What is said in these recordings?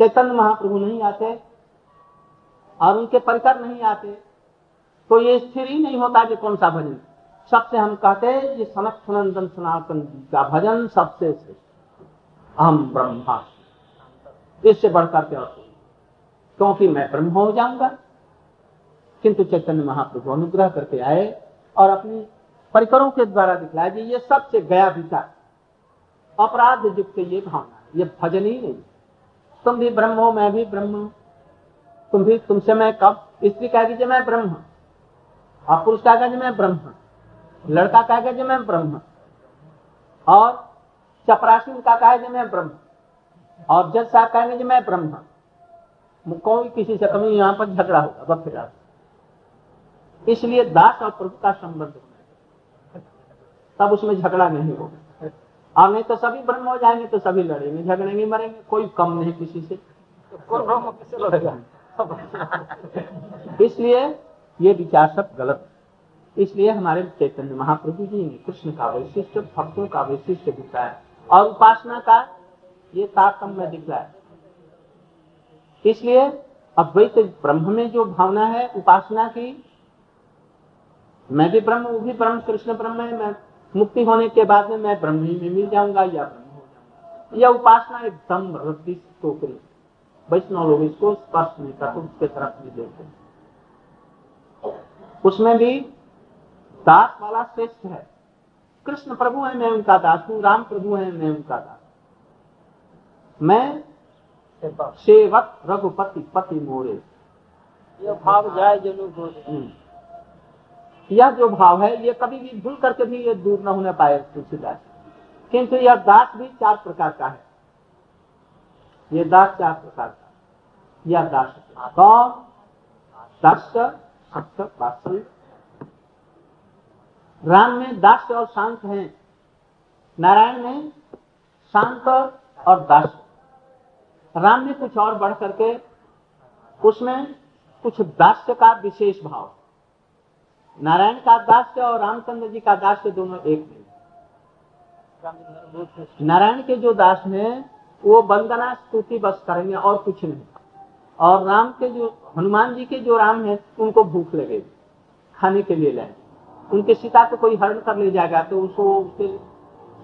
चैतन्य महाप्रभु नहीं आते और उनके परिकर नहीं आते तो ये स्थिर ही नहीं होता कि कौन सा भजन। सबसे हम कहते हैं, ये सनक सनंदन सनातन जी का भजन सबसे श्रेष्ठ। हम ब्रह्मा इससे बढ़कर के और क्योंकि मैं ब्रह्म हो जाऊँगा। किंतु चैतन्य महाप्रभु अनुग्रह करके आए और अपने परिकरों के द्वारा दिखलाया ये सबसे गया विचार अपराध युक्त ये भावना, ये भजन ही नहीं। तुम भी ब्रह्म हो, मैं भी ब्रह्म हूँ। तुम भी, तुमसे मैं कब? स्त्री कहेगी जो मैं ब्रह्म हूँ। और पुरुष कहेगा जो मैं ब्रह्म लड़का कहेगा जो मैं ब्रह्म और चपरासी का कहे जो मैं ब्रह्म और जज साहब कहेंगे जो मैं ब्रह्म कोई किसी से कमी, यहाँ पर झगड़ा होगा, बस फिर इसलिए दास और प्रभु का संबंध तब उसमें झगड़ा नहीं होगा। और नहीं तो सभी ब्रह्म हो जाएँगे तो सभी लड़ेंगे झगड़ेंगे मरेंगे कोई कम नहीं किसी से। तो कौन ब्रह्म किससे लड़ेगा? इसलिए ये विचार सब गलत इसलिए हमारे चैतन्य महाप्रभु जी ने कृष्ण का वैशिष्ट भक्तों का वैशिष्ट दिखाया और उपासना का ये तारतम्य दिखलाया इसलिए अद्वैत ब्रह्म में जो भावना है उपासना की मैं भी ब्रह्म वो भी ब्रह्म कृष्ण ब्रह्म है मैं मुक्ति होने के बाद में मैं ब्रह्म में मिल जाऊँगा या ब्रह्म हो जाऊँगा। यह उपासना एकदम रद्दी टोकरी वैष्णव लोग इसको स्पष्ट नहीं करते उसके तरफ़ भी देखते उसमें भी दास वाला श्रेष्ठ है। कृष्ण प्रभु है मैं उनका दास हूँ राम प्रभु है मैं उनका दास मैं सेवक रघुपति पति मोरे। यह भाव जाए जनु। यह जो भाव है, ये कभी भी भूल करके भी ये दूर न होने पाए तुलसीदास। किंतु यह दास भी चार प्रकार का है। ये दास चार प्रकार का यह दास कौन दास सत्य वास्तविक राम में दास और शांत हैं। नारायण में शांत और दास। राम में कुछ और बढ़ करके, उसमें कुछ दास्य का विशेष भाव। नारायण का दास्य और रामचंद्र जी का दास्य दोनों एक नहीं नारायण के जो दास हैं वो वंदना स्तुति बस करेंगे और कुछ नहीं। और राम के जो हनुमान जी के जो राम है उनको भूख लगेगी खाने के लिए लाए। उनके सीता को कोई हरण कर ले जाएगा तो उसको उसके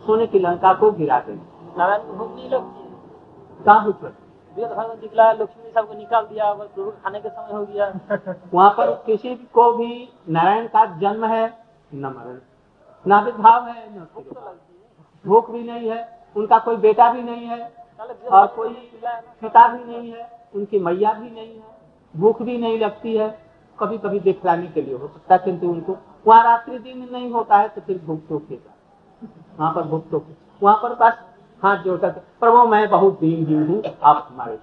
सोने की लंका को गिरा देंगे। नारायण को भूख नहीं लगती। कहाँ वेद भागवत निकला लक्ष्मी सबको निकाल दिया बस प्रभु खाने के समय हो गया। वहाँ पर किसी को भी नारायण का जन्म है न मरण। न आविर्भाव है न भूख भी नहीं है उनका कोई बेटा भी नहीं है और कोई पिता भी नहीं है उनकी मैया भी नहीं है भूख भी नहीं लगती है। कभी कभी दिखलाने के लिए हो सकता है किंतु उनको वहाँ रात्रि दिन नहीं होता है तो फिर भूख तो वहाँ पर भूख तो वहाँ पर बस हाथ जोड़कर प्रभु मैं बहुत दीन हूँ, आप हमारे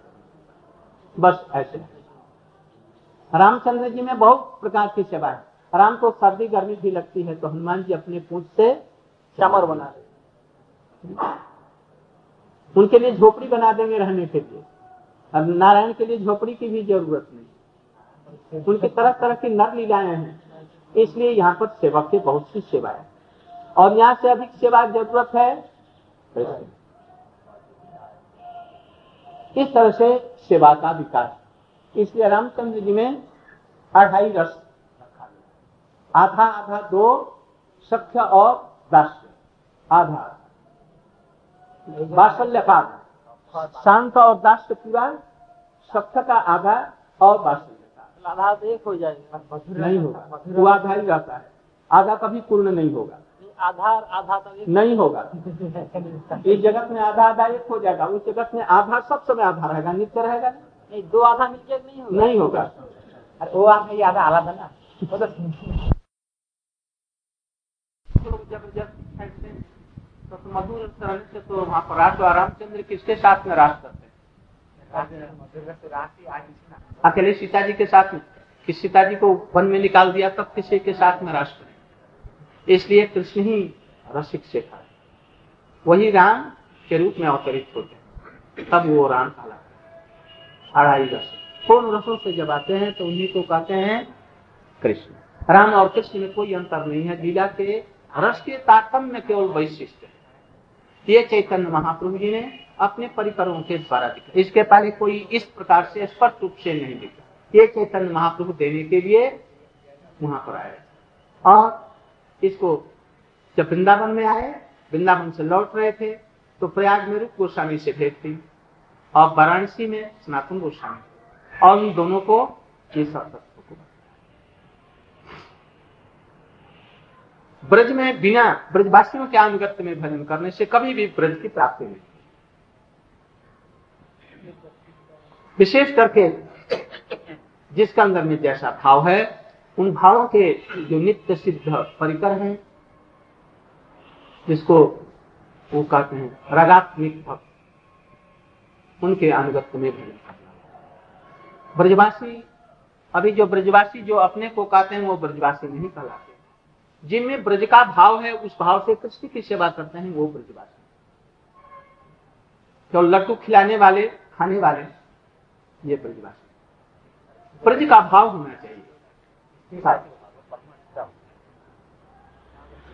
बस ऐसे। रामचंद्र जी में बहुत प्रकार की सेवा है। राम को सर्दी गर्मी भी लगती है तो हनुमान जी अपने पूछ से चमर बना रहे उनके लिए झोपड़ी बना देंगे रहने के लिए। अब नारायण के लिए झोपड़ी की भी ज़रूरत नहीं। उनकी तरह तरह की नर लीलाएँ हैं। इसलिए यहाँ पर सेवा की बहुत सी सेवा है। और यहाँ से अधिक सेवा ज़रूरत है इस तरह से सेवा का विकास। इसलिए रामचंद्र जी में अढ़ाई रस रखा। गया आधा आधा दो सख्य और दास्य। आधा। बात्सल्य का आधा। शांत और दास्य पूरा सख्य का आधा और बात्सल्य का आधा। एक हो जाएगा नहीं होगा। वो आधा ही रहता है। आधा कभी पूर्ण नहीं होगा। आधार आधा तो नहीं होगा। इस जगत में आधा आधा एक हो जाएगा उस जगत में आधा सब समय आधा रहेगा नित्य रहेगा नहीं। दो आधा मिलके नहीं होगा। नहीं होगा। अरे वो आधा ये आधा आधा ना। वो तो ज़बरदस्त हैं तो मधुर रहने से तो वहाँ पर राज और रामचंद्र किसके साथ में राज करते हैं अकेले सीता जी के साथ में कि सीता जी को वन में निकाल दिया तब किसी के साथ में राज करें इसलिए कृष्ण ही रसिक शेखा है। वही राम के रूप में अवतरित होते हैं। तब वो राम कहलाता अढ़ाई रस पूर्ण रसों से जब आते हैं तो उन्हीं को कहते हैं कृष्ण। राम और कृष्ण में कोई अंतर नहीं है। लीला के रस के तारतम्य केवल वैशिष्ट है। ये चैतन्य महाप्रभु जी ने अपने परिकरों के द्वारा दिखा। इसके पहले कोई इस प्रकार से स्पष्ट रूप से नहीं दिखा। ये चैतन्य महाप्रभु देने के लिए वहाँ पर आए। और इसको जब वृंदावन में आए, वृंदावन से लौट रहे थे तो प्रयाग में रूप गोस्वामी से भेंट थी और वाराणसी में सनातन गोस्वामी। और उन दोनों को ये ब्रज में बिना, ब्रजवासियों के अनुगत्य में भजन करने से कभी भी ब्रज की प्राप्ति नहीं। विशेष करके जिसका अंदर में जैसा भाव है उन भावों के जो नित्य सिद्ध परिकर हैं, जिसको वो कहते हैं रगात्मिक भक्त, उनके अनुगत्य में करना ब्रजवासी, अभी जो ब्रजवासी जो अपने को कहते हैं, वो ब्रजवासी नहीं कहलाते। जिनमें ब्रज का भाव है, उस भाव से कृष्ण की सेवा करते हैं, वो ब्रजवासी। तो लड्डू खिलाने वाले, खाने वाले, ये ब्रजवासी। ब्रज का भाव होना चाहिए।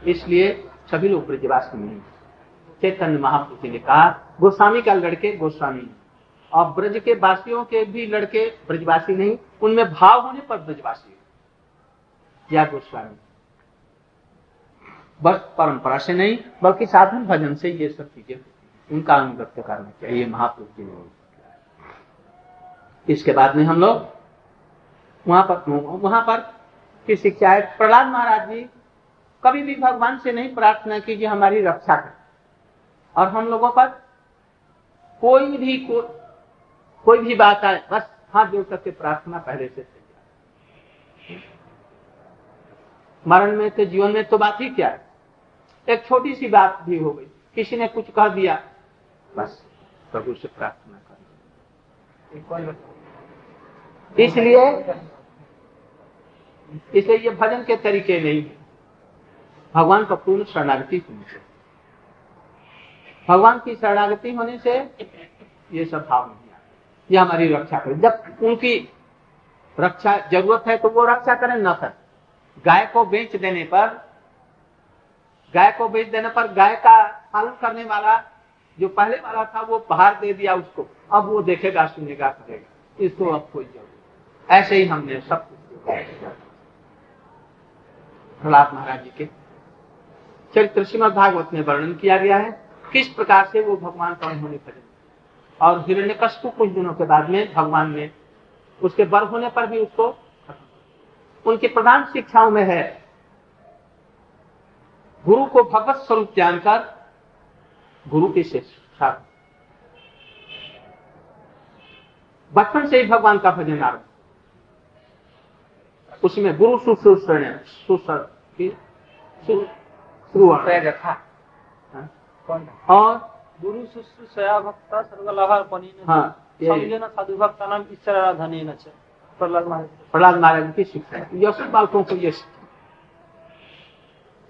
इसलिए सभी लोग ब्रजवासी नहीं चैतन्य महापुरुष ने कहा, गोस्वामी का लड़के गोस्वामी। और ब्रज के वासियों के भी लड़के ब्रजवासी नहीं, उनमें भाव होने पर ब्रजवासी। या गोस्वामी। बस परंपरा से नहीं, बल्कि साधन भजन से ये सब चीज़ें उनका अनुगत्य करना चाहिए महापुरुष जी ने इसके बाद में हम लोग वहाँ पर वहाँ पर की शिक्षा है। प्रहलाद महाराज जी कभी भी भगवान से नहीं प्रार्थना कीजिए हमारी रक्षा कर। और हम लोगों पर कोई भी को, कोई भी बात आए बस हाथ जोड़ करके प्रार्थना पहले से मरण में तो जीवन में तो बात ही क्या है? एक छोटी सी बात भी हो गई। किसी ने कुछ कह दिया बस प्रभु से प्रार्थना कर। इसलिए इसलिए ये भजन के तरीके नहीं है। भगवान का पूर्ण शरणागति होनी चाहिए। भगवान की शरणागति होने से ये सब भाव नहीं आता। ये हमारी रक्षा करे। जब उनकी रक्षा ज़रूरत है तो वो रक्षा करें, न कर। गाय को बेच देने पर, गाय को बेच देने पर गाय का पालन करने वाला, जो पहले वाला था, वो बाहर दे दिया उसको। अब वो देखेगा, सुनेगा, करेगा। इसको अब कोई ज़रूरत ऐसे ही हमने सब कुछ प्रहलाद महाराज जी के चरित्र श्रीमद भागवत में वर्णन किया गया है, किस प्रकार से वो भगवान का उन्होंने भजन और हिरण्य को कुछ दिनों के बाद में भगवान ने उसके बर होने पर भी उसको उनकी प्रधान शिक्षाओं में है, गुरु को भगवत स्वरूप जानकर गुरु की शिक्षा। बचपन से ही भगवान का भजन आरंभ। उसमें गुरु सुश्रूषण रखा। और गुरु शुश्रूषया भक्त सर्वलाभार्पणी हाँ साधु भक्ता नाम ईश्वर आराधन प्रहलाद महाराज। प्रहलाद महाराज की शिक्षा यशु बालकों को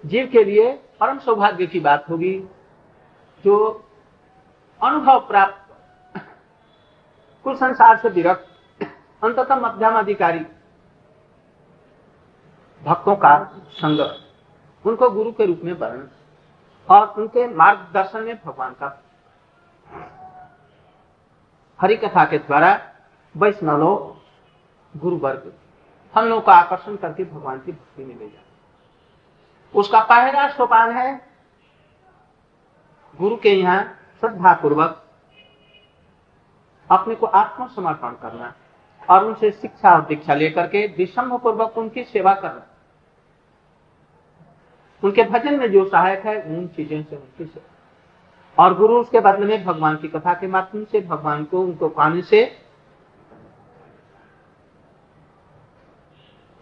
जीव के लिए परम सौभाग्य की बात होगी जो अनुभव प्राप्त कुल संसार से विरक्त अंततः मध्यम अधिकारी भक्तों का संग, उनको गुरु के रूप में वर्ण और उनके मार्गदर्शन में भगवान का हरि कथा के द्वारा वैष्णव गुरु वर्ग हम लोग का आकर्षण करके भगवान की भक्ति में ले जाते उसका पहला सोपान है, गुरु के यहाँ श्रद्धा पूर्वक अपने को आत्मसमर्पण करना और उनसे शिक्षा और दीक्षा लेकर के विषम पूर्वक उनकी सेवा करना। उनके भजन में जो सहायक है उन चीज़ों से उनकी सेवा और गुरु उसके बदले में भगवान की कथा के माध्यम से भगवान को उनको पाने से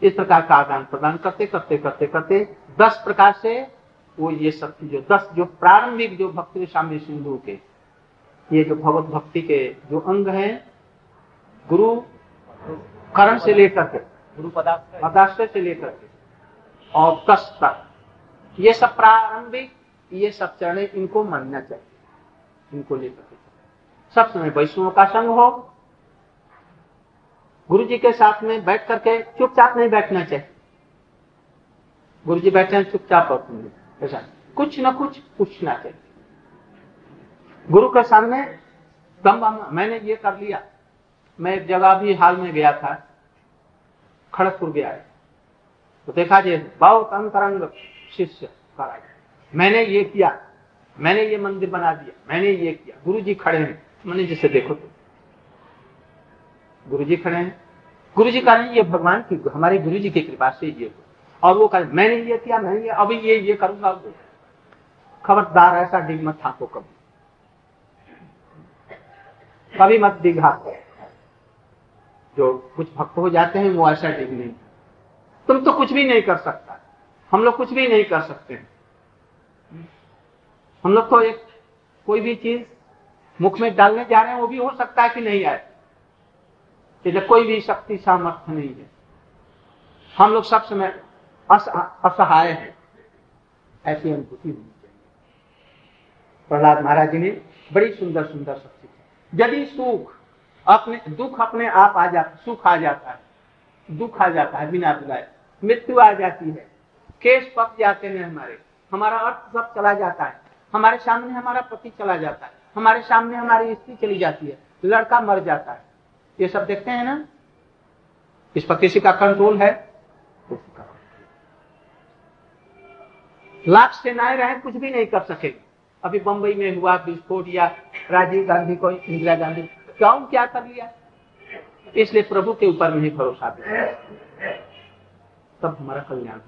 इस प्रकार का आदान प्रदान करते करते करते करते दस प्रकार से वो ये सब जो दस जो प्रारंभिक जो भक्ति स्वामी सिंधु के ये जो भगवत भक्ति के जो अंग हैं गुरु करण से लेकर के गुरु पदार्थ से लेकर के और कष्ट तक। ये सब प्रारंभिक, ये सब चरण इनको मानना चाहिए, इनको लेकर सब समय वैष्णव का संग हो गुरु जी के साथ में बैठ करके चुपचाप नहीं बैठना चाहिए। गुरु जी बैठे हैं, चुपचाप और ऐसा कुछ ना कुछ पूछना चाहिए। गुरु के सामने दम मैंने ये कर लिया। मैं एक जगह भी हाल में गया था, खड़गपुर गया तो देखा जी, बहुत अंतरंग शिष्य कराए मैंने ये किया, मैंने ये मंदिर बना दिया, मैंने ये किया। गुरु जी खड़े हैं। मैंने जिसे देखो तो। गुरु जी खड़े हैं। गुरु जी कह रहे हैं, ये भगवान की, हमारे गुरु जी की कृपा से ये और वो कह मैंने ये किया, मैंने ये, अभी ये ये करूँगा खबरदार ऐसा डिग मत था कभी। कभी मत डिग जो कुछ भक्त हो जाते हैं, वो ऐसा डिग नहीं। तुम तो कुछ भी नहीं कर सकता। हम लोग कुछ भी नहीं कर सकते। हम लोग तो एक, कोई भी चीज़ मुख में डालने जा रहे हैं, वो भी हो सकता है कि नहीं आए। इसलिए कोई भी शक्ति, सामर्थ्य नहीं है। हम लोग सब समय असहाय हैं। ऐसी अनुभूति होनी चाहिए। प्रहलाद महाराज जी ने बड़ी सुंदर सुंदर शक्ति यदि सुख अपने, दुख अपने आप आ जाता, सुख आ जाता है। दुख आ जाता है, बिना बुलाए। मृत्यु आ जाती है। केस पक जाते हैं हमारे। हमारा अर्थ सब चला जाता है। हमारे सामने हमारा पति चला जाता है। हमारे सामने हमारी स्त्री चली जाती है। लड़का मर जाता है। ये सब देखते हैं ना? इस पर किसी का कंट्रोल है? लाख सेनाएँ रहे कुछ भी नहीं कर सकेगी। अभी बंबई में हुआ, विस्फोट या राजीव गांधी को, इंदिरा गांधी। क्यों? क्या कर लिया? इसलिए प्रभु के ऊपर नहीं भरोसा। तब हमारा कल्याण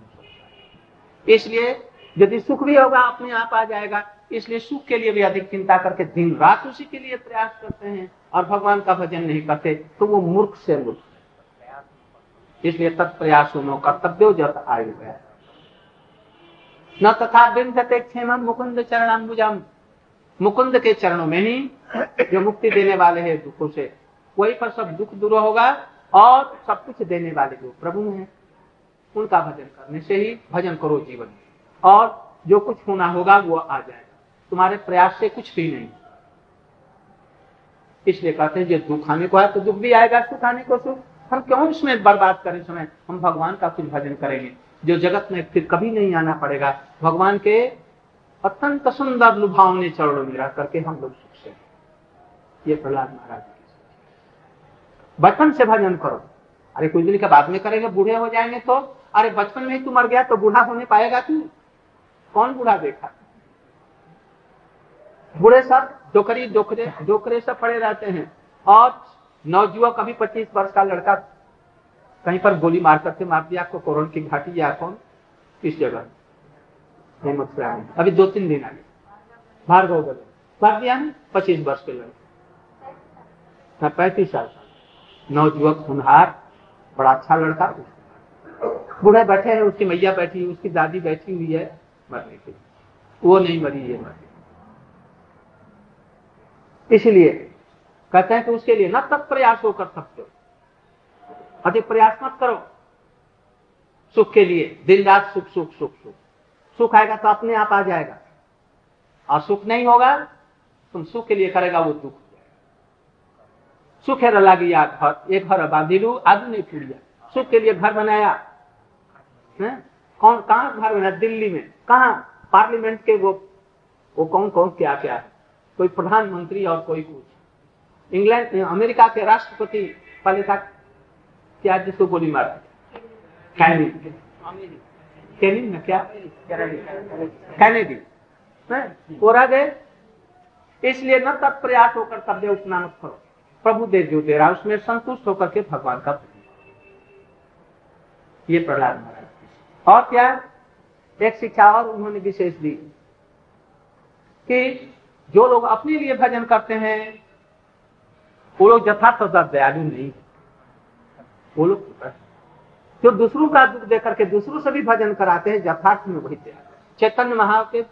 इसलिए यदि सुख भी होगा, अपने आप आ जाएगा। इसलिए सुख के लिए भी अधिक चिंता करके दिन रात उसी के लिए प्रयास करते हैं और भगवान का भजन नहीं करते तो वो मूर्ख से मूर्ख। इसलिए तत्प्रयासों कर्तव्य जत आयु गया न तथा विंधते क्षेम मुकुंद चरणाम्बुजम। मुकुंद के चरणों में ही जो मुक्ति देने वाले हैं दुखों से, वही पर सब दुख दूर होगा और सब कुछ देने वाले जो प्रभु हैं। उनका भजन करने से ही भजन करो जीवन और जो कुछ होना होगा, वो आ जाएगा। तुम्हारे प्रयास से कुछ भी नहीं। इसलिए कहते हैं जो दुख आने को है तो दुख भी आएगा, सुख आने को सुख। हम क्यों इसमें बर्बाद करें समय? हम भगवान का कुछ भजन करेंगे, जो जगत में फिर कभी नहीं आना पड़ेगा। भगवान के अत्यंत सुंदर लुभावने चरणों में रह करके हम लोग सुख से ये प्रहलाद महाराज बचपन से भजन करो। अरे कुछ दिन के बाद में करेंगे, बूढ़े हो जाएँगे तो अरे बचपन में ही तू मर गया तो बूढ़ा होने पाएगा तू कौन बूढ़ा देखा? बूढ़े सब डोकरी डोकरे डोकरे सब पड़े रहते हैं। और नवजुवक अभी पच्चीस वर्ष का लड़का कहीं पर गोली मार करके मार दिया, आपको कोरोना की घाटी या कौन? किस जगह। मथुरा अभी दो तीन दिन आगे। भार्गव गले मार दिया पच्चीस वर्ष के लड़के। पैंतीस साल का। नवजुवक हुनहार बड़ा अच्छा लड़का। बूढ़े बैठे हैं, उसकी मैया बैठी है उसकी दादी बैठी हुई है मरने के वो नहीं मरी ये मरी इसलिए कहते हैं कि उसके लिए न तक प्रयास हो कर सकते हो। अधिक प्रयास मत करो। सुख के लिए, दिन रात सुख सुख सुख सुख। सुख आएगा तो अपने आप आ जाएगा। और सुख नहीं होगा, तुम सुख के लिए करेगा, वो दुख सुख है रला गया घर, एक घर बांधी लू आदमी नहीं छूट सुख के लिए घर बनाया। है? कौन, कहा घर बना दिल्ली में। कहा? पार्लियामेंट के वो वो कौन कौन क्या क्या है? कोई प्रधानमंत्री और कोई कुछ। इंग्लैंड, अमेरिका के राष्ट्रपति पहले था क्या, जिसको गोली मारा कैनिन ना क्या? कैनेडी। वो रह गए। इसलिए न तब प्रयास होकर तब उतना मत करो। प्रभु दे जो दे रहा उसमें संतुष्ट होकर के भगवान का ये प्रहलाद और क्या? एक शिक्षा और उन्होंने विशेष दी कि जो लोग अपने लिए भजन करते हैं, वो लोग यथार्थ दयालु नहीं वो लोग जो दूसरों का दुख देकर के दूसरों से भी भजन कराते हैं, यथार्थ में वही दया चैतन्य महा के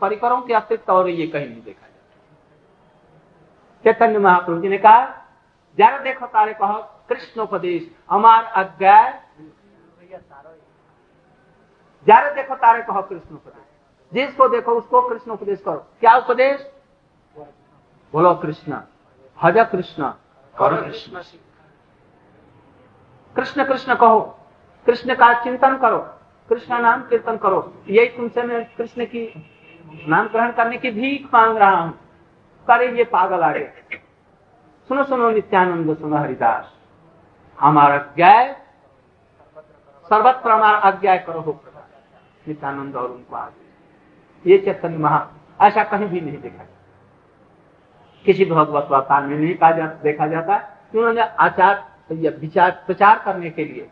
परिकरों के अस्तित्व और ये कहीं नहीं देखा जाता। चैतन्य महाप्रभु जी ने कहा जरा देखो तारे कहो, कृष्णोपदेश, अमार अज्ञा जरा देखो, तारे कहो, कृष्ण उपदेश। जिसको देखो, उसको कृष्ण उपदेश करो। क्या उपदेश? बोलो, कृष्ण। हज कृष्ण, करो कृष्ण। कृष्ण कृष्ण कहो। कृष्ण का चिंतन करो। कृष्ण नाम कीर्तन करो। यही तुमसे मैं कृष्ण की नाम ग्रहण करने की भीख मांग रहा हूँ। करे ये पागल आ गए सुनो सुनो, नित्यानंद सुनो, हरिदास। हमारा ज्ञाय सर्वत्र हमारा अज्ञाय करो, हो नित्यानंद और उनको आगे ये चैतन्य महा, ऐसा कहीं भी नहीं देखा जाता। किसी भगवत अवतार में नहीं जाता, देखा जाता। उन्होंने आचार, या विचार, प्रचार करने के लिए।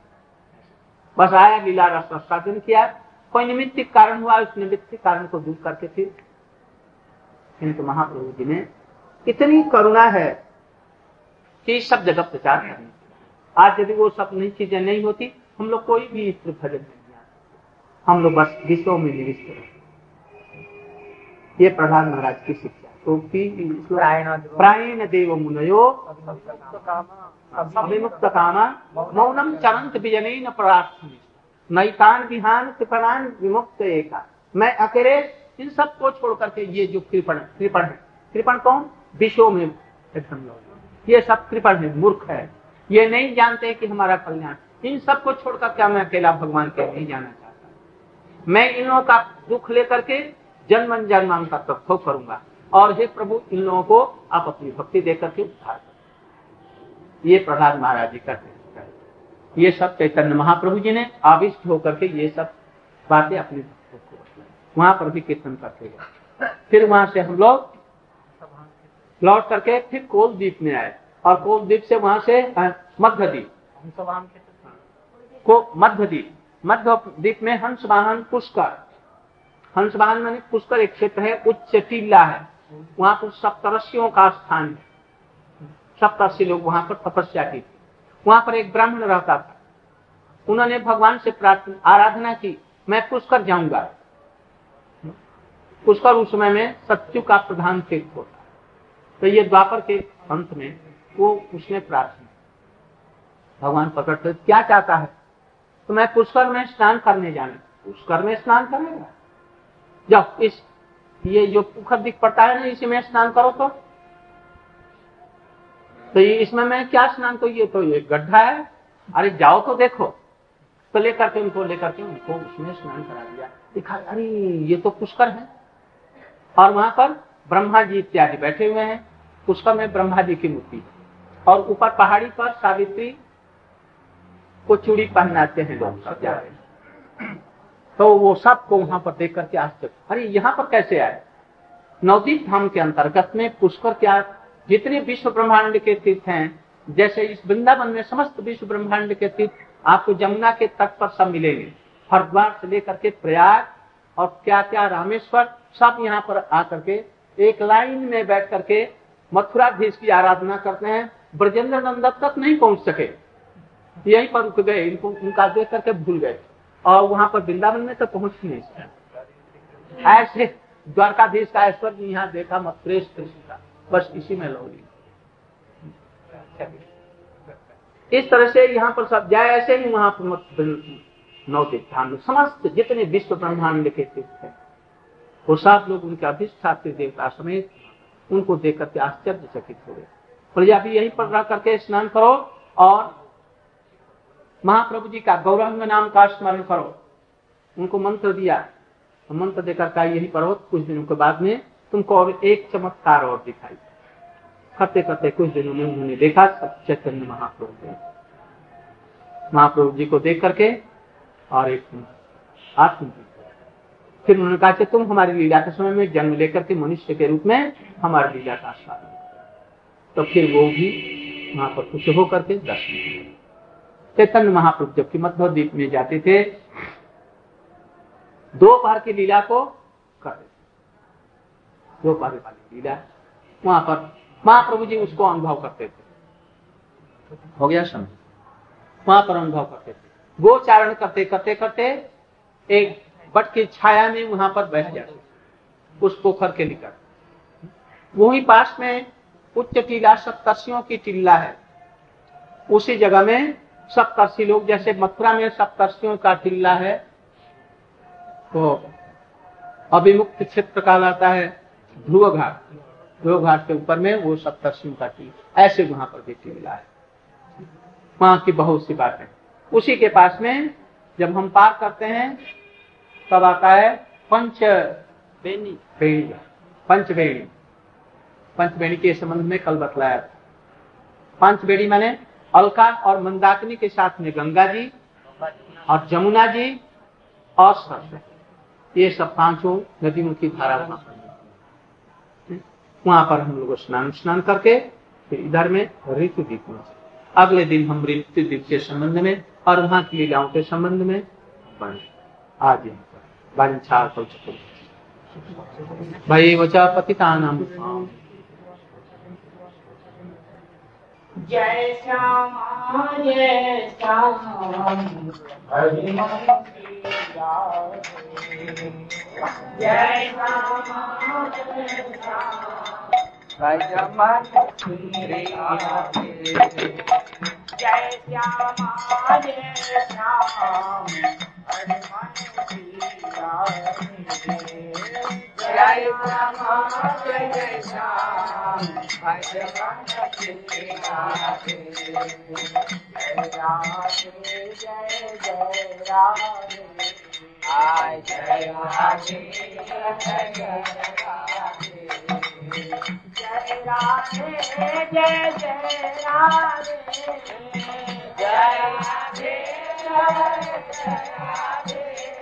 बस आया, लीला रस साधन किया। कोई निमित्तिक कारण हुआ, उस निमित्तिक कारण को दूर करके फिर किंतु महाप्रभु जी ने इतनी करुणा है कि सब जगह प्रचार करने आज यदि वो सब नई चीज़ें नहीं होती, हम लोग कोई भी इस भजन नहीं हम लोग बस विश्व में निविष्ट रहते ये प्रधान महाराज की शिक्षा। तो प्रायण देव मुनयो अभिमुक्त कामा मौनम चरंत विजन प्रार्थना। नैतान विहान कृपणान विमुक्त एका। मैं अकेले इन सबको छोड़ करके ये जो कृपण कृपण है। कृपण कौन? विश्व में ये सब कृपण है मूर्ख है। ये नहीं जानते कि हमारा कल्याण। इन सबको छोड़कर क्या मैं अकेला भगवान के नहीं जाना मैं इन लोगों का दुख लेकर के जन्म जन्म का तत्व करूँगा। और हे प्रभु इन लोगों को आप अपनी भक्ति देकर के उद्धार कर। ये प्रहलाद महाराज जी करते ये सब चैतन्य महाप्रभु जी ने आविष्ट होकर के ये सब बातें अपने भक्तों को वहाँ पर भी कीर्तन करते गए। फिर वहाँ से हम लोग लौट करके फिर कोल द्वीप में आए। और कोल द्वीप से वहाँ से मध्य द्वीप। को मध्य द्वीप। मध्य द्वीप में हंस वाहन पुष्कर। हंस वाहन मैंने पुष्कर एक क्षेत्र है, उच्च टीला है। वहाँ पर सप्तरसियों का स्थान है। सप्तर्षि लोग वहाँ पर तपस्या की थी। वहाँ पर एक ब्राह्मण रहता था। उन्होंने भगवान से प्रार्थना आराधना की, मैं पुष्कर जाऊँगा। पुष्कर उस समय में सत्यु का प्रधान तीर्थ होता तो ये द्वापर के अंत में वो उसने प्रार्थना भगवान पकड़ते क्या चाहता है? तो मैं पुष्कर में स्नान करने जाने। पुष्कर में स्नान करेगा जब इस, ये जो पुखर दिख पड़ता है ना, इसी में स्नान करो तो। तो ये, इसमें मैं क्या स्नान तो ये तो ये गड्ढा है। अरे जाओ तो देखो। तो लेकर के उनको, लेकर के उनको उसमें स्नान करा दिया। दिखा, अरे ये तो पुष्कर है। और वहाँ पर ब्रह्मा जी इत्यादि बैठे हुए हैं। पुष्कर में ब्रह्मा जी की मूर्ति। और ऊपर पहाड़ी पर सावित्री को चूड़ी पहनाते हैं लोग तो वो सबको वहाँ पर देख करके आश्चर्य। अरे, यहाँ पर कैसे आए? नवदीप धाम के अंतर्गत में पुष्कर क्या जितने विश्व ब्रह्मांड के तीर्थ हैं, जैसे इस वृंदावन में समस्त विश्व ब्रह्मांड के तीर्थ आपको जमुना के तट पर सब मिलेंगे। हरिद्वार से लेकर के प्रयाग और क्या क्या रामेश्वर, सब यहाँ पर आकर के एक लाइन में बैठ करके मथुराधीश की आराधना करते हैं। ब्रजेंद्र नंदन तक नहीं पहुँच सके। यहीं पर रुक गए, इनको, उनका देख करके भूल गए। और वहाँ पर वृंदावन में तो पहुँच नहीं। ऐसे द्वारकाधीश का ऐश्वर्य यहाँ देखा कृष्ण का। बस इसी में लो इस तरह से यहाँ पर सब जाए, ऐसे ही वहाँ पर नौतिक धाम समस्त जितने विश्व ब्रह्मांड के तीर्थ हैं वो सात लोग उनके अधिष्ठात्री देवता समेत उनको देख करके आश्चर्यचकित हो गए। प्रजा यहीं पर रह करके स्नान करो और महाप्रभु जी का गौरंग नाम का स्मरण करो। उनको मंत्र दिया। तो मंत्र देकर का यही पढ़ो कुछ दिनों के बाद में तुमको और एक चमत्कार और दिखाई। करते करते कुछ दिनों में उन्होंने देखा, सब चैतन्य महाप्रभु महाप्रभु जी को देख करके और एक आत्म फिर उन्होंने कहा कि तुम हमारी लीला के समय में जन्म लेकर के मनुष्य के रूप में हमारी लीला का आस्वादन तो फिर वो भी वहाँ पर खुश होकर के दर्शन चैतन्य महाप्रभु जबकि मध्य द्वीप में जाते थे दो बार की लीला को कर दो बार वाली लीला। वहाँ पर महाप्रभु जी उसको अनुभव करते थे। हो गया समझ वहाँ पर अनुभव करते थे। गोचारण करते करते करते एक बट की छाया में वहाँ पर बैठ जाते उस पोखर के निकट। वही पास में उच्च टीला सप्तर्षियों की टीला है। उसी जगह में सप्तर्षि लोग, जैसे मथुरा में सप्तर्षियों का टिल्ला है तो अभिमुक्त क्षेत्र कहलाता है ध्रुव घाट ध्रुव घाट के ऊपर में वो सप्तर्षियों का टीला ऐसे वहाँ पर भी टीला है। वहाँ की बहुत सी बातें। उसी के पास में जब हम पार करते हैं, तब आता है पंच बेनी पंचवेणी। पंचवेणी के संबंध में कल बतलाया था। पाँच बेड़ी माने अलका और मंदाकिनी के साथ में गंगा जी और जमुना जी और सरस्वती। ये सब पाँचों नदीमुखी धारा वहाँ पर वहाँ पर हम लोग स्नान स्नान करके फिर इधर में ऋतु द्वीप में अगले दिन हम ऋतु द्वीप के संबंध में और वहाँ की लीलाओं के संबंध में आज वांछा कल्चर भाई वचा पतिता नाम जय श्यामा जय श्याम हरि मन की राधे। जय श्यामा जय श्याम भज मन की राधे। जय श्यामा जय श्याम हरि मन की राधे। जय श्यामा जय श्याम मन राधे। जय जय राधे जय जय जय राधे जय जय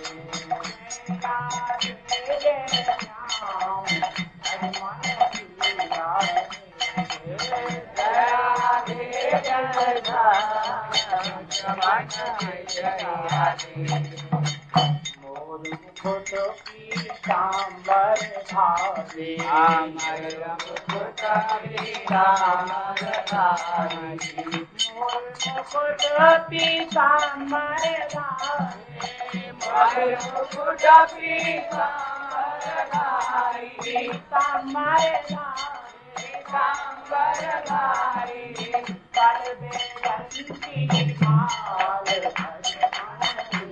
मोर मुकुट पीताम्बर भावे अमर मुकुट पीताम्बर भावे मोर मुकुट पीताम्बर भावे मोर मुकुट पीताम्बर भावे पीताम्बर भावे पीताम्बर भावे तल बेलंती माल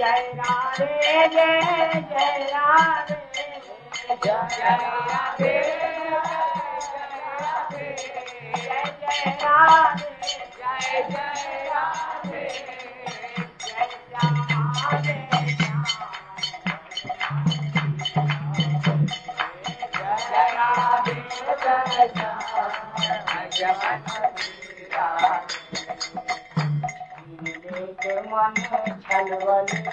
जय राधे जय जय राधे जय राधे जय जय राधे जय जय राधे जय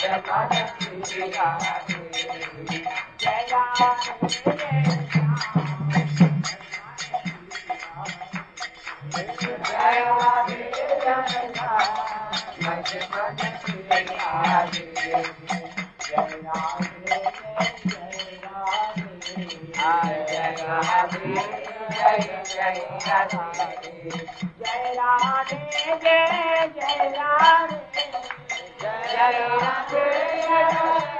जय राधे जय जय राधे Jaya Jaya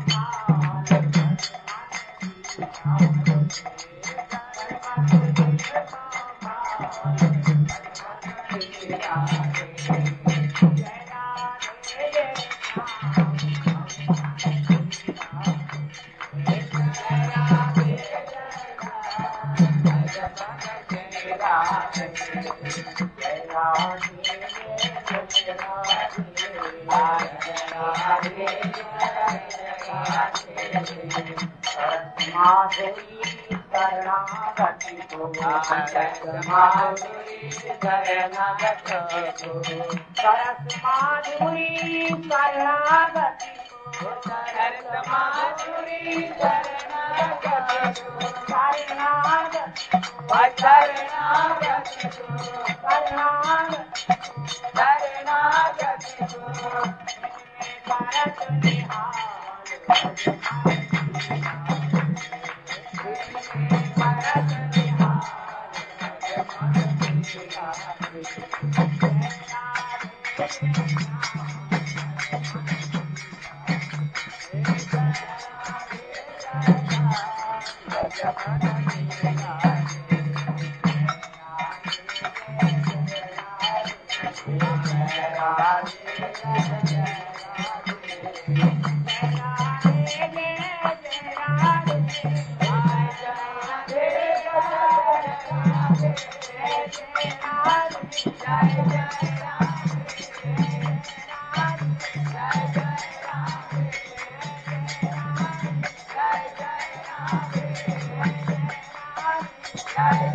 शरणागत गुरु सरस माधुरी शरणागत सरस माधुरी शरणागत शरणागत शरणागत शरणागत शरणागत गुरु सरस निहाल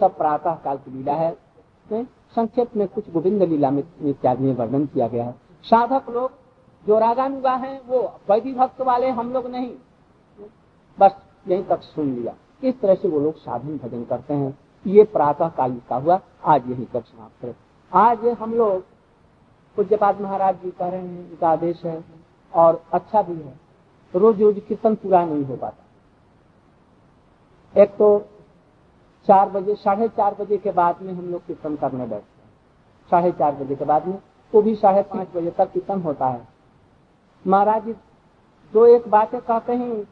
सब प्रातः काल की लीला है इसमें संक्षेप में कुछ गोविंद लीला में इत्यादि में वर्णन किया गया है। साधक लोग, जो रागानुगा हैं, वो वैधि भक्त वाले हम लोग नहीं। बस यहीं तक सुन लिया। इस तरह से वो लोग साधन भजन करते हैं। ये प्रातः काल का हुआ। आज यही तक समाप्त है। आज हम लोग पूज्यपाद महाराज जी कह रहे हैं उनका आदेश है, और अच्छा भी है। रोज रोज कीर्तन पूरा नहीं हो पाता। एक तो चार बजे, साढ़े चार बजे के बाद में हम लोग कीर्तन करने बैठते हैं। साढ़े चार बजे के बाद में वो भी साढ़े पाँच बजे तक कीर्तन होता है। महाराज जी दो एक बातें कहते हैं,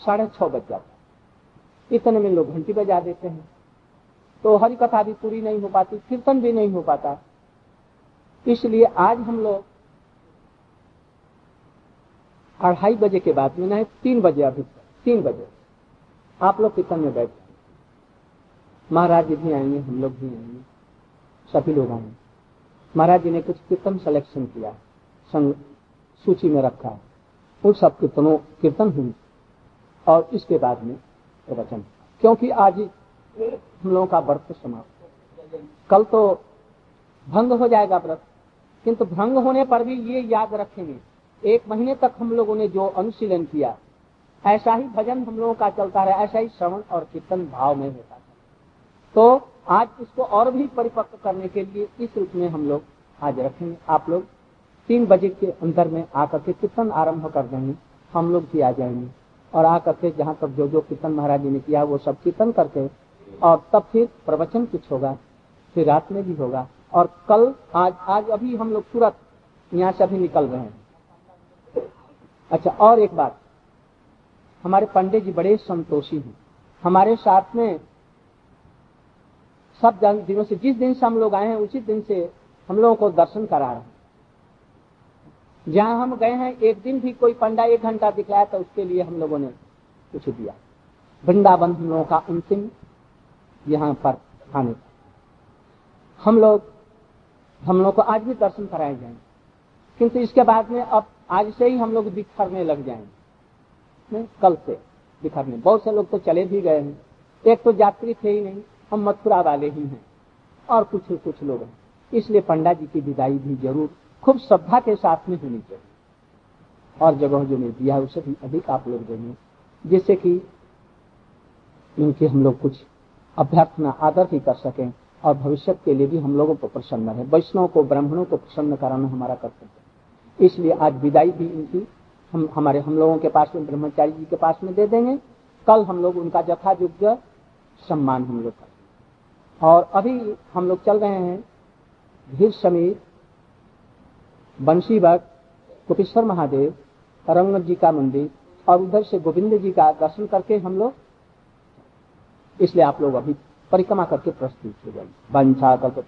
साढ़े छह बज जाता इतने में लोग घंटी बजा देते हैं। तो हरी कथा भी पूरी नहीं हो पाती, कीर्तन भी नहीं हो पाता। इसलिए आज हम लोग अढ़ाई बजे के बाद में नहीं, तीन बजे अभी तीन बजे आप लोग कीर्तन में बैठ महाराज जी भी आएँगे, हम लोग भी आएँगे। सभी लोग आएँगे। महाराज जी ने कुछ कीर्तन सिलेक्शन किया, संग सूची में रखा। उन सब कीर्तनों, कीर्तन हुई और इसके बाद में वचन। क्योंकि आज हम लोगों का व्रत समाप्त कल तो भंग हो जाएगा व्रत। किंतु भंग होने पर भी ये याद रखेंगे। एक महीने तक हम लोगों ने जो अनुशीलन किया, ऐसा ही भजन हम लोगों का चलता रहा, ऐसा ही श्रवण और कीर्तन भाव में होता तो आज इसको और भी परिपक्व करने के लिए इस रूप में हम लोग आज रखेंगे। आप लोग तीन बजे के अंदर में आकर के कीर्तन आरंभ कर देंगे। हम लोग भी आ जाएँगे। और आकर के जहाँ तक जो जो कीर्तन महाराज जी ने किया, वो सब कीर्तन करके और तब फिर प्रवचन कुछ होगा, फिर रात में भी होगा। और कल, आज आज अभी हम लोग तुरंत यहाँ से अभी निकल रहे हैं। अच्छा और एक बात। हमारे पंडित जी बड़े संतोषी हैं। हमारे साथ में सब दिनों से, जिस दिन से हम लोग आए हैं, उसी दिन से हम लोगों को दर्शन करा रहे हैं। जहाँ हम गए हैं, एक दिन भी कोई पंडा एक घंटा दिखलाया तो उसके लिए हम लोगों ने कुछ दिया। वृंदावन हम लोगों का अंतिम यहाँ पर आने का। हम लोग हम लोग को आज भी दर्शन कराए जाएँगे। किंतु इसके बाद में अब आज से ही हम लोग बिखरने लग जाएँगे। कल से बिखरने। बहुत से लोग तो चले भी गए हैं। एक तो यात्री थे ही नहीं। हम मथुरा वाले ही हैं और कुछ कुछ लोग हैं। इसलिए पंडा जी की विदाई भी ज़रूर खूब श्रद्धा के साथ में होनी चाहिए। और जगह जो मैं दिया है उससे भी अधिक आप लोग देंगे जिससे कि इनके हम लोग कुछ अभ्यर्थना आदर ही कर सकें और भविष्य के लिए भी हम लोगों को प्रसन्न रहे। वैष्णव को, ब्राह्मणों को प्रसन्न कराना हमारा कर्तव्य है। इसलिए आज विदाई भी इनकी हम, हमारे, हम लोगों के पास में, ब्रह्मचारी जी के पास में दे देंगे। कल हम लोग उनका यथा योग्य सम्मान हम लोग करेंगे और अभी हम लोग चल रहे हैं धीर समीर बंशी भक्त कुपेश्वर महादेव रंगनाथ जी का मंदिर और उधर से गोविंद जी का दर्शन करके हम लोग इसलिए आप लोग अभी परिक्रमा करके प्रस्तुत हो जाए वंशा कल्प